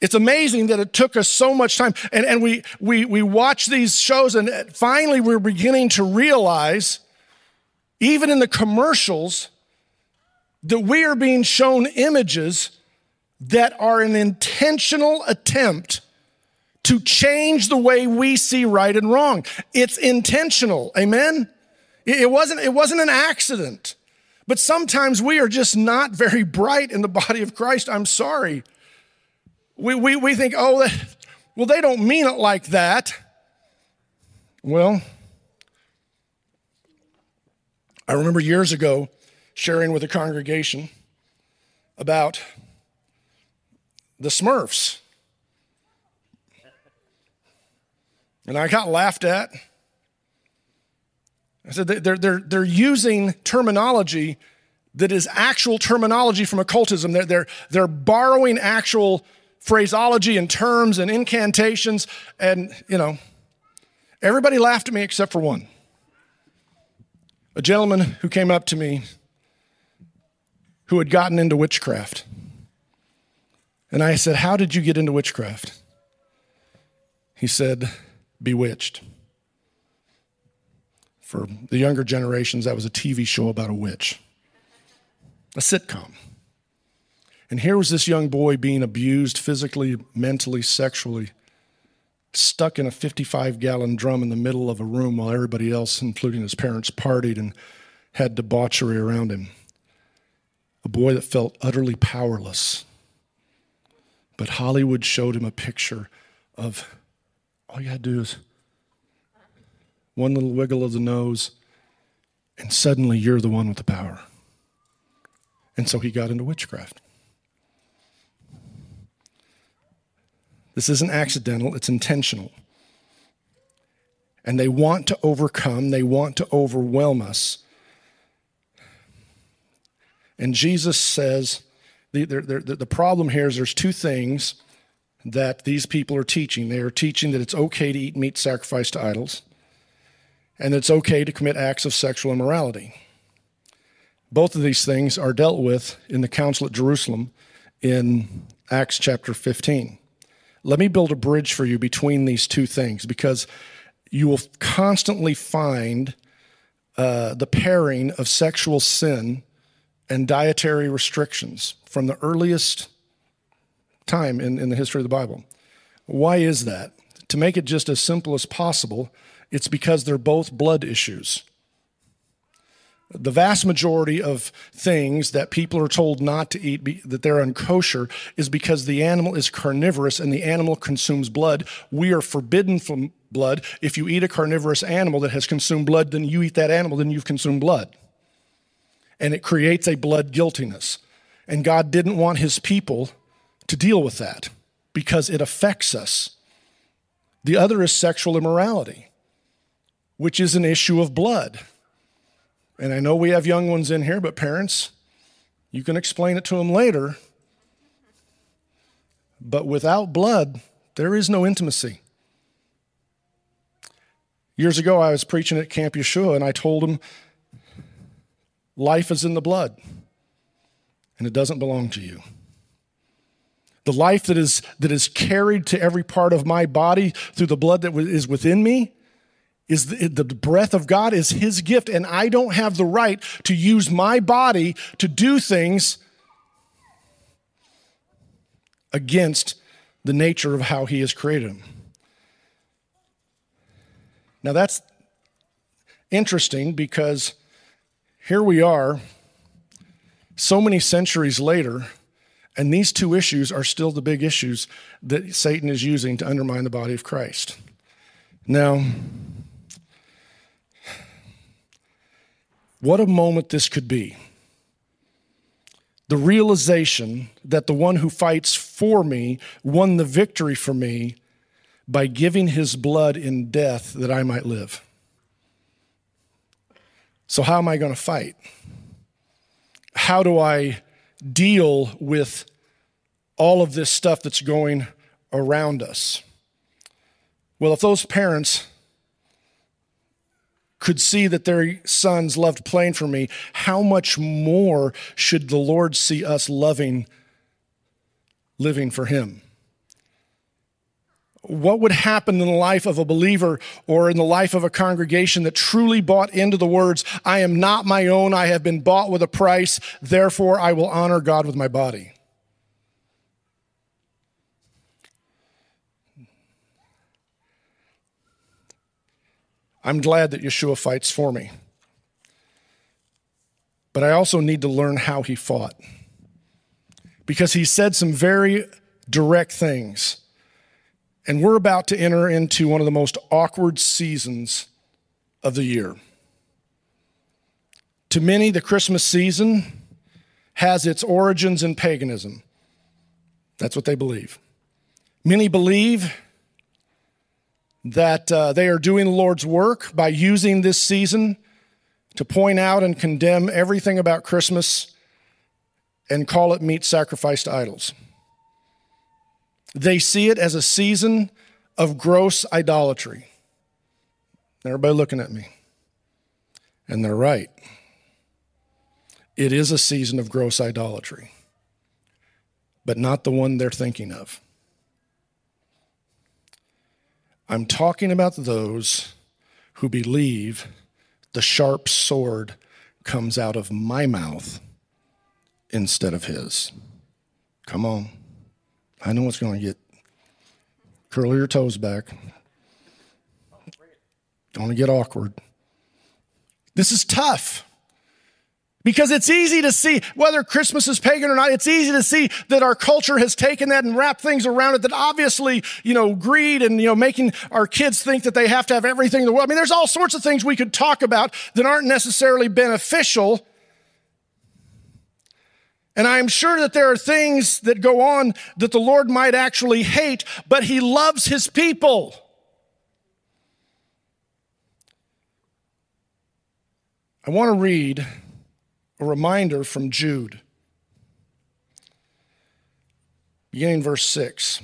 It's amazing that it took us so much time. And, and we, we, we watch these shows, and finally we're beginning to realize, even in the commercials, that we are being shown images that are an intentional attempt to change the way we see right and wrong. It's intentional. Amen. It wasn't, it wasn't an accident. But sometimes we are just not very bright in the body of Christ. I'm sorry. We, we, we think, oh, well, they don't mean it like that. Well, I remember years ago sharing with a congregation about the Smurfs. And I got laughed at. I said they're, they're, they're using terminology that is actual terminology from occultism. They're, they're, they're borrowing actual phraseology and terms and incantations. And, you know, everybody laughed at me except for one. A gentleman who came up to me who had gotten into witchcraft. And I said, How did you get into witchcraft? He said, Bewitched. For the younger generations, that was a TV show about a witch, a sitcom. And here was this young boy being abused physically, mentally, sexually, stuck in a 55 gallon drum in the middle of a room while everybody else, including his parents, partied and had debauchery around him. A boy that felt utterly powerless. But Hollywood showed him a picture of all you got to do is one little wiggle of the nose, and suddenly you're the one with the power. And so he got into witchcraft. This isn't accidental, it's intentional. And they want to overcome, they want to overwhelm us. And Jesus says the, the, the, problem here is there's two things that these people are teaching. They are teaching that it's okay to eat meat sacrificed to idols, and that it's okay to commit acts of sexual immorality. Both of these things are dealt with in the council at Jerusalem in Acts chapter 15. Let me build a bridge for you between these two things because you will constantly find uh, the pairing of sexual sin and dietary restrictions from the earliest time in, in the history of the Bible. Why is that? To make it just as simple as possible, it's because they're both blood issues. The vast majority of things that people are told not to eat, be, that they're unkosher, is because the animal is carnivorous and the animal consumes blood. We are forbidden from blood. If you eat a carnivorous animal that has consumed blood, then you eat that animal, then you've consumed blood. And it creates a blood guiltiness. And God didn't want his people to deal with that because it affects us. The other is sexual immorality, which is an issue of blood. And I know we have young ones in here, but parents, you can explain it to them later. But without blood, there is no intimacy. Years ago, I was preaching at Camp Yeshua, and I told them, life is in the blood, and it doesn't belong to you. The life that is, that is carried to every part of my body through the blood that is within me is the, the breath of God is his gift, and I don't have the right to use my body to do things against the nature of how he has created him. Now that's interesting because here we are, so many centuries later, and these two issues are still the big issues that Satan is using to undermine the body of Christ. Now, What a moment this could be. The realization that the one who fights for me won the victory for me by giving his blood in death that I might live. So, how am I going to fight? How do I deal with all of this stuff that's going around us? Well, if those parents could see that their sons loved playing for me, how much more should the Lord see us loving, living for Him? what would happen in the life of a believer or in the life of a congregation that truly bought into the words, I am not my own, I have been bought with a price, therefore I will honor God with my body? I'm glad that Yeshua fights for me. But I also need to learn how he fought. Because he said some very direct things and we're about to enter into one of the most awkward seasons of the year. To many, the Christmas season has its origins in paganism. That's what they believe. Many believe that uh, they are doing the Lord's work by using this season to point out and condemn everything about Christmas and call it meat sacrificed to idols. They see it as a season of gross idolatry. Everybody looking at me. And they're right. It is a season of gross idolatry, but not the one they're thinking of. I'm talking about those who believe the sharp sword comes out of my mouth instead of his. Come on. I know it's going to get. Curl your toes back. Don't get awkward. This is tough. Because it's easy to see, whether Christmas is pagan or not, it's easy to see that our culture has taken that and wrapped things around it that obviously, you know, greed and, you know, making our kids think that they have to have everything in the world. I mean, there's all sorts of things we could talk about that aren't necessarily beneficial. And I'm sure that there are things that go on that the Lord might actually hate, but He loves His people. I want to read a reminder from Jude, beginning verse 6.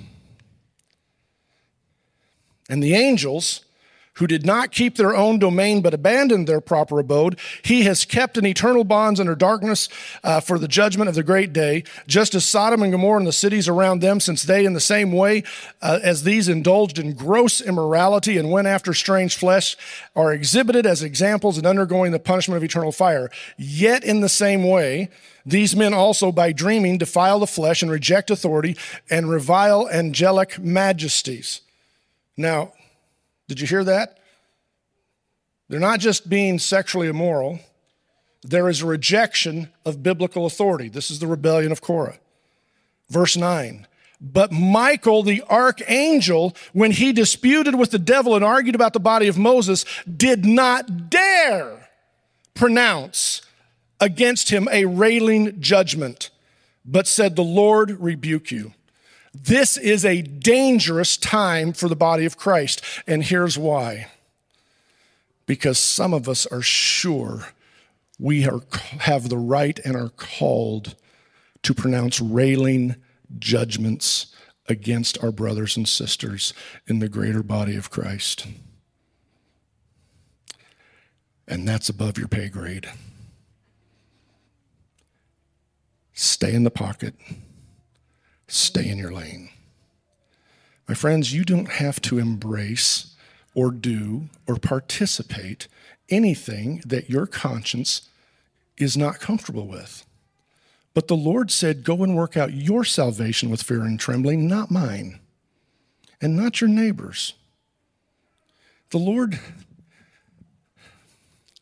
And the angels, who did not keep their own domain but abandoned their proper abode, he has kept in eternal bonds under darkness uh, for the judgment of the great day, just as Sodom and Gomorrah and the cities around them, since they in the same way uh, as these indulged in gross immorality and went after strange flesh, are exhibited as examples in undergoing the punishment of eternal fire. Yet in the same way, these men also by dreaming defile the flesh and reject authority and revile angelic majesties. Now, did you hear that? They're not just being sexually immoral, there is a rejection of biblical authority. This is the rebellion of Korah. Verse 9. But Michael, the archangel, when he disputed with the devil and argued about the body of Moses, did not dare pronounce against him a railing judgment, but said, The Lord rebuke you. This is a dangerous time for the body of Christ. And here's why. Because some of us are sure we are, have the right and are called to pronounce railing judgments against our brothers and sisters in the greater body of Christ. And that's above your pay grade. Stay in the pocket stay in your lane. My friends, you don't have to embrace or do or participate anything that your conscience is not comfortable with. But the Lord said, Go and work out your salvation with fear and trembling, not mine, and not your neighbor's. The Lord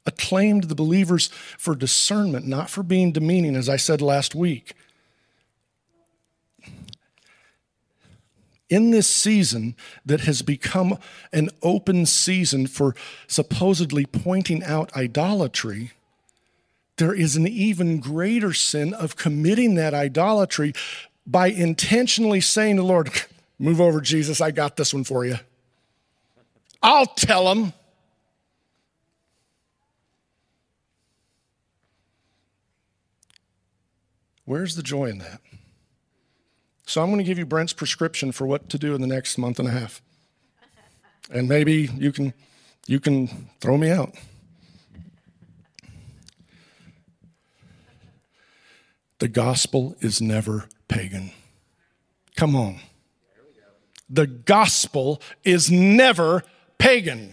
acclaimed the believers for discernment, not for being demeaning, as I said last week. In this season that has become an open season for supposedly pointing out idolatry, there is an even greater sin of committing that idolatry by intentionally saying to the Lord, Move over, Jesus, I got this one for you. I'll tell him. Where's the joy in that? So I'm going to give you Brent's prescription for what to do in the next month and a half. And maybe you can you can throw me out. The gospel is never pagan. Come on. The gospel is never pagan.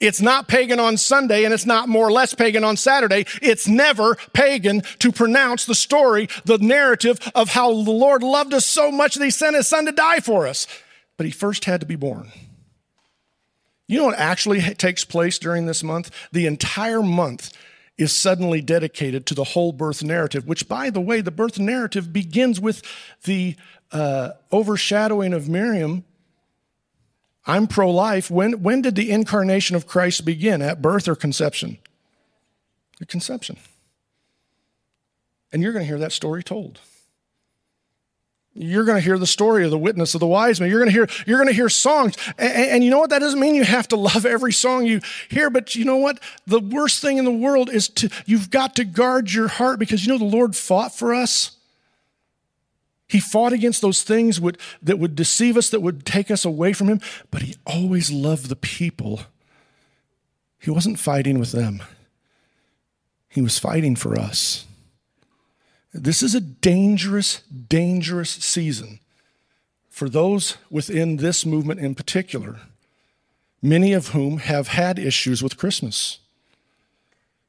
It's not pagan on Sunday and it's not more or less pagan on Saturday. It's never pagan to pronounce the story, the narrative of how the Lord loved us so much that he sent his son to die for us. But he first had to be born. You know what actually takes place during this month? The entire month is suddenly dedicated to the whole birth narrative, which, by the way, the birth narrative begins with the uh, overshadowing of Miriam. I'm pro life. When, when did the incarnation of Christ begin? At birth or conception? At conception. And you're going to hear that story told. You're going to hear the story of the witness of the wise man. You're going to hear, you're going to hear songs. And, and, you know what? That doesn't mean you have to love every song you hear, but you know what? The worst thing in the world is to, you've got to guard your heart because you know the Lord fought for us. He fought against those things would, that would deceive us, that would take us away from Him, but He always loved the people. He wasn't fighting with them, He was fighting for us. This is a dangerous, dangerous season for those within this movement in particular, many of whom have had issues with Christmas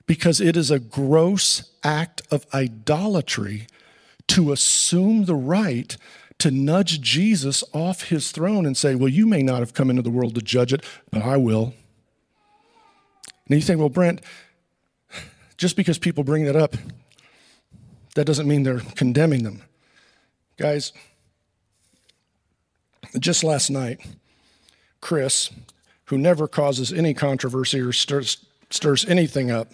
because it is a gross act of idolatry to assume the right to nudge Jesus off his throne and say, Well, you may not have come into the world to judge it, but I will. And you think, Well, Brent, just because people bring that up that doesn't mean they're condemning them. Guys, just last night, Chris, who never causes any controversy or stirs, stirs anything up,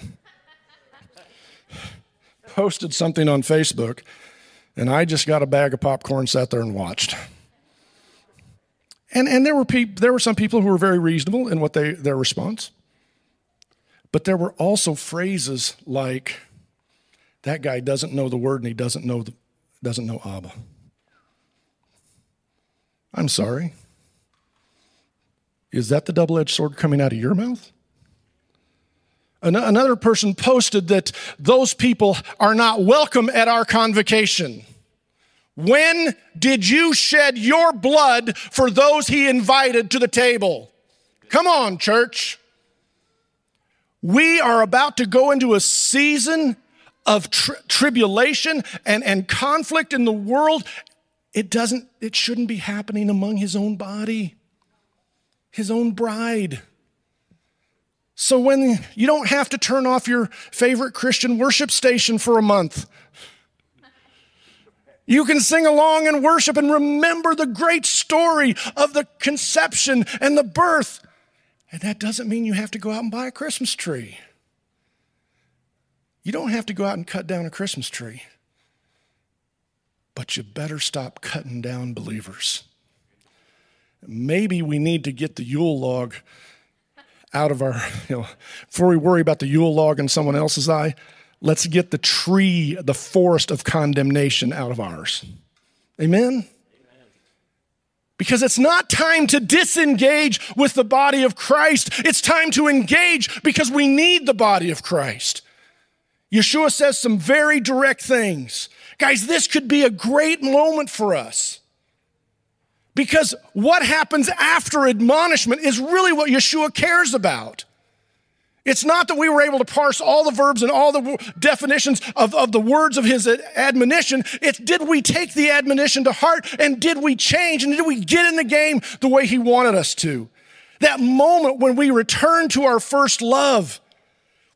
posted something on Facebook, and I just got a bag of popcorn, sat there and watched. And, and there, were peop- there were some people who were very reasonable in what they, their response. But there were also phrases like, that guy doesn't know the word and he doesn't know the, doesn't know Abba. I'm sorry. Is that the double edged sword coming out of your mouth? Another person posted that those people are not welcome at our convocation. When did you shed your blood for those he invited to the table? Come on, church. We are about to go into a season of tri- tribulation and, and conflict in the world, it doesn't, it shouldn't be happening among his own body, his own bride. So when you don't have to turn off your favorite Christian worship station for a month, you can sing along and worship and remember the great story of the conception and the birth. And that doesn't mean you have to go out and buy a Christmas tree. You don't have to go out and cut down a Christmas tree, but you better stop cutting down believers. Maybe we need to get the Yule log out of our, you know, before we worry about the Yule log in someone else's eye, let's get the tree, the forest of condemnation out of ours. Amen? Because it's not time to disengage with the body of Christ. It's time to engage because we need the body of Christ. Yeshua says some very direct things. Guys, this could be a great moment for us. Because what happens after admonishment is really what Yeshua cares about. It's not that we were able to parse all the verbs and all the definitions of, of the words of his admonition. It's did we take the admonition to heart and did we change and did we get in the game the way he wanted us to? That moment when we return to our first love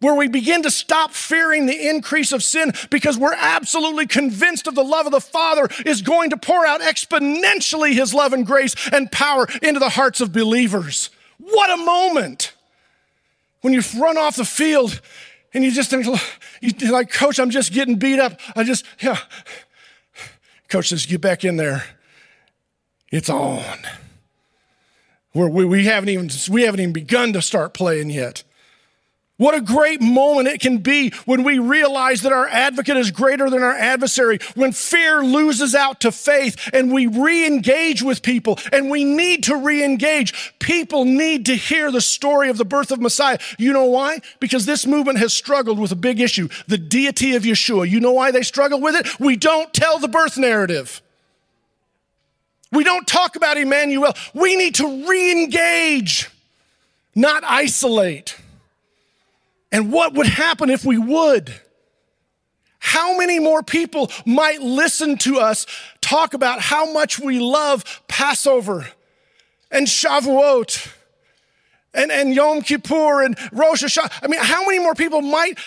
where we begin to stop fearing the increase of sin because we're absolutely convinced of the love of the Father is going to pour out exponentially His love and grace and power into the hearts of believers. What a moment when you run off the field and you just think, you're like, Coach, I'm just getting beat up. I just, yeah. Coach says, get back in there. It's on. Where we, we haven't even we haven't even begun to start playing yet. What a great moment it can be when we realize that our advocate is greater than our adversary, when fear loses out to faith and we re engage with people, and we need to re engage. People need to hear the story of the birth of Messiah. You know why? Because this movement has struggled with a big issue the deity of Yeshua. You know why they struggle with it? We don't tell the birth narrative. We don't talk about Emmanuel. We need to re engage, not isolate. And what would happen if we would? How many more people might listen to us talk about how much we love Passover and Shavuot and, and Yom Kippur and Rosh Hashanah. I mean, how many more people might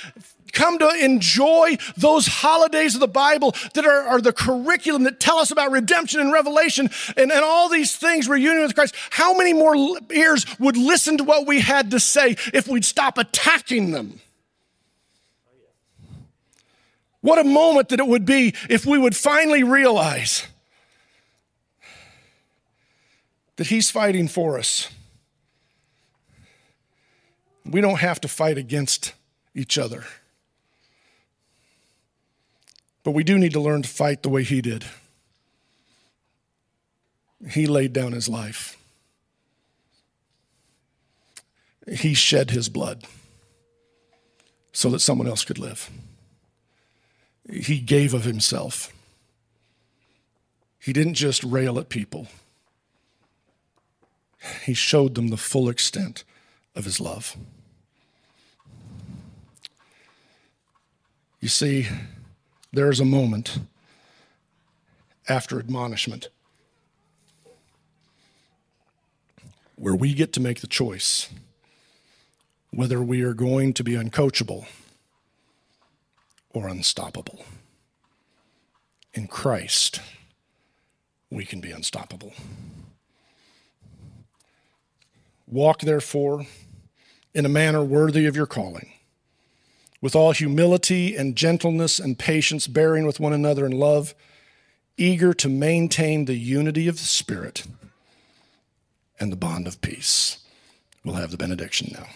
come to enjoy those holidays of the Bible that are, are, the curriculum that tell us about redemption and revelation and, and all these things, reunion with Christ. How many more ears would listen to what we had to say if we'd stop attacking them? What a moment that it would be if we would finally realize that He's fighting for us. We don't have to fight against each other. But we do need to learn to fight the way he did. He laid down his life, he shed his blood so that someone else could live. He gave of himself. He didn't just rail at people, he showed them the full extent of his love. You see, there is a moment after admonishment where we get to make the choice whether we are going to be uncoachable or unstoppable. In Christ, we can be unstoppable. Walk, therefore, in a manner worthy of your calling with all humility and gentleness and patience, bearing with one another in love, eager to maintain the unity of the Spirit and the bond of peace. We'll have the benediction now.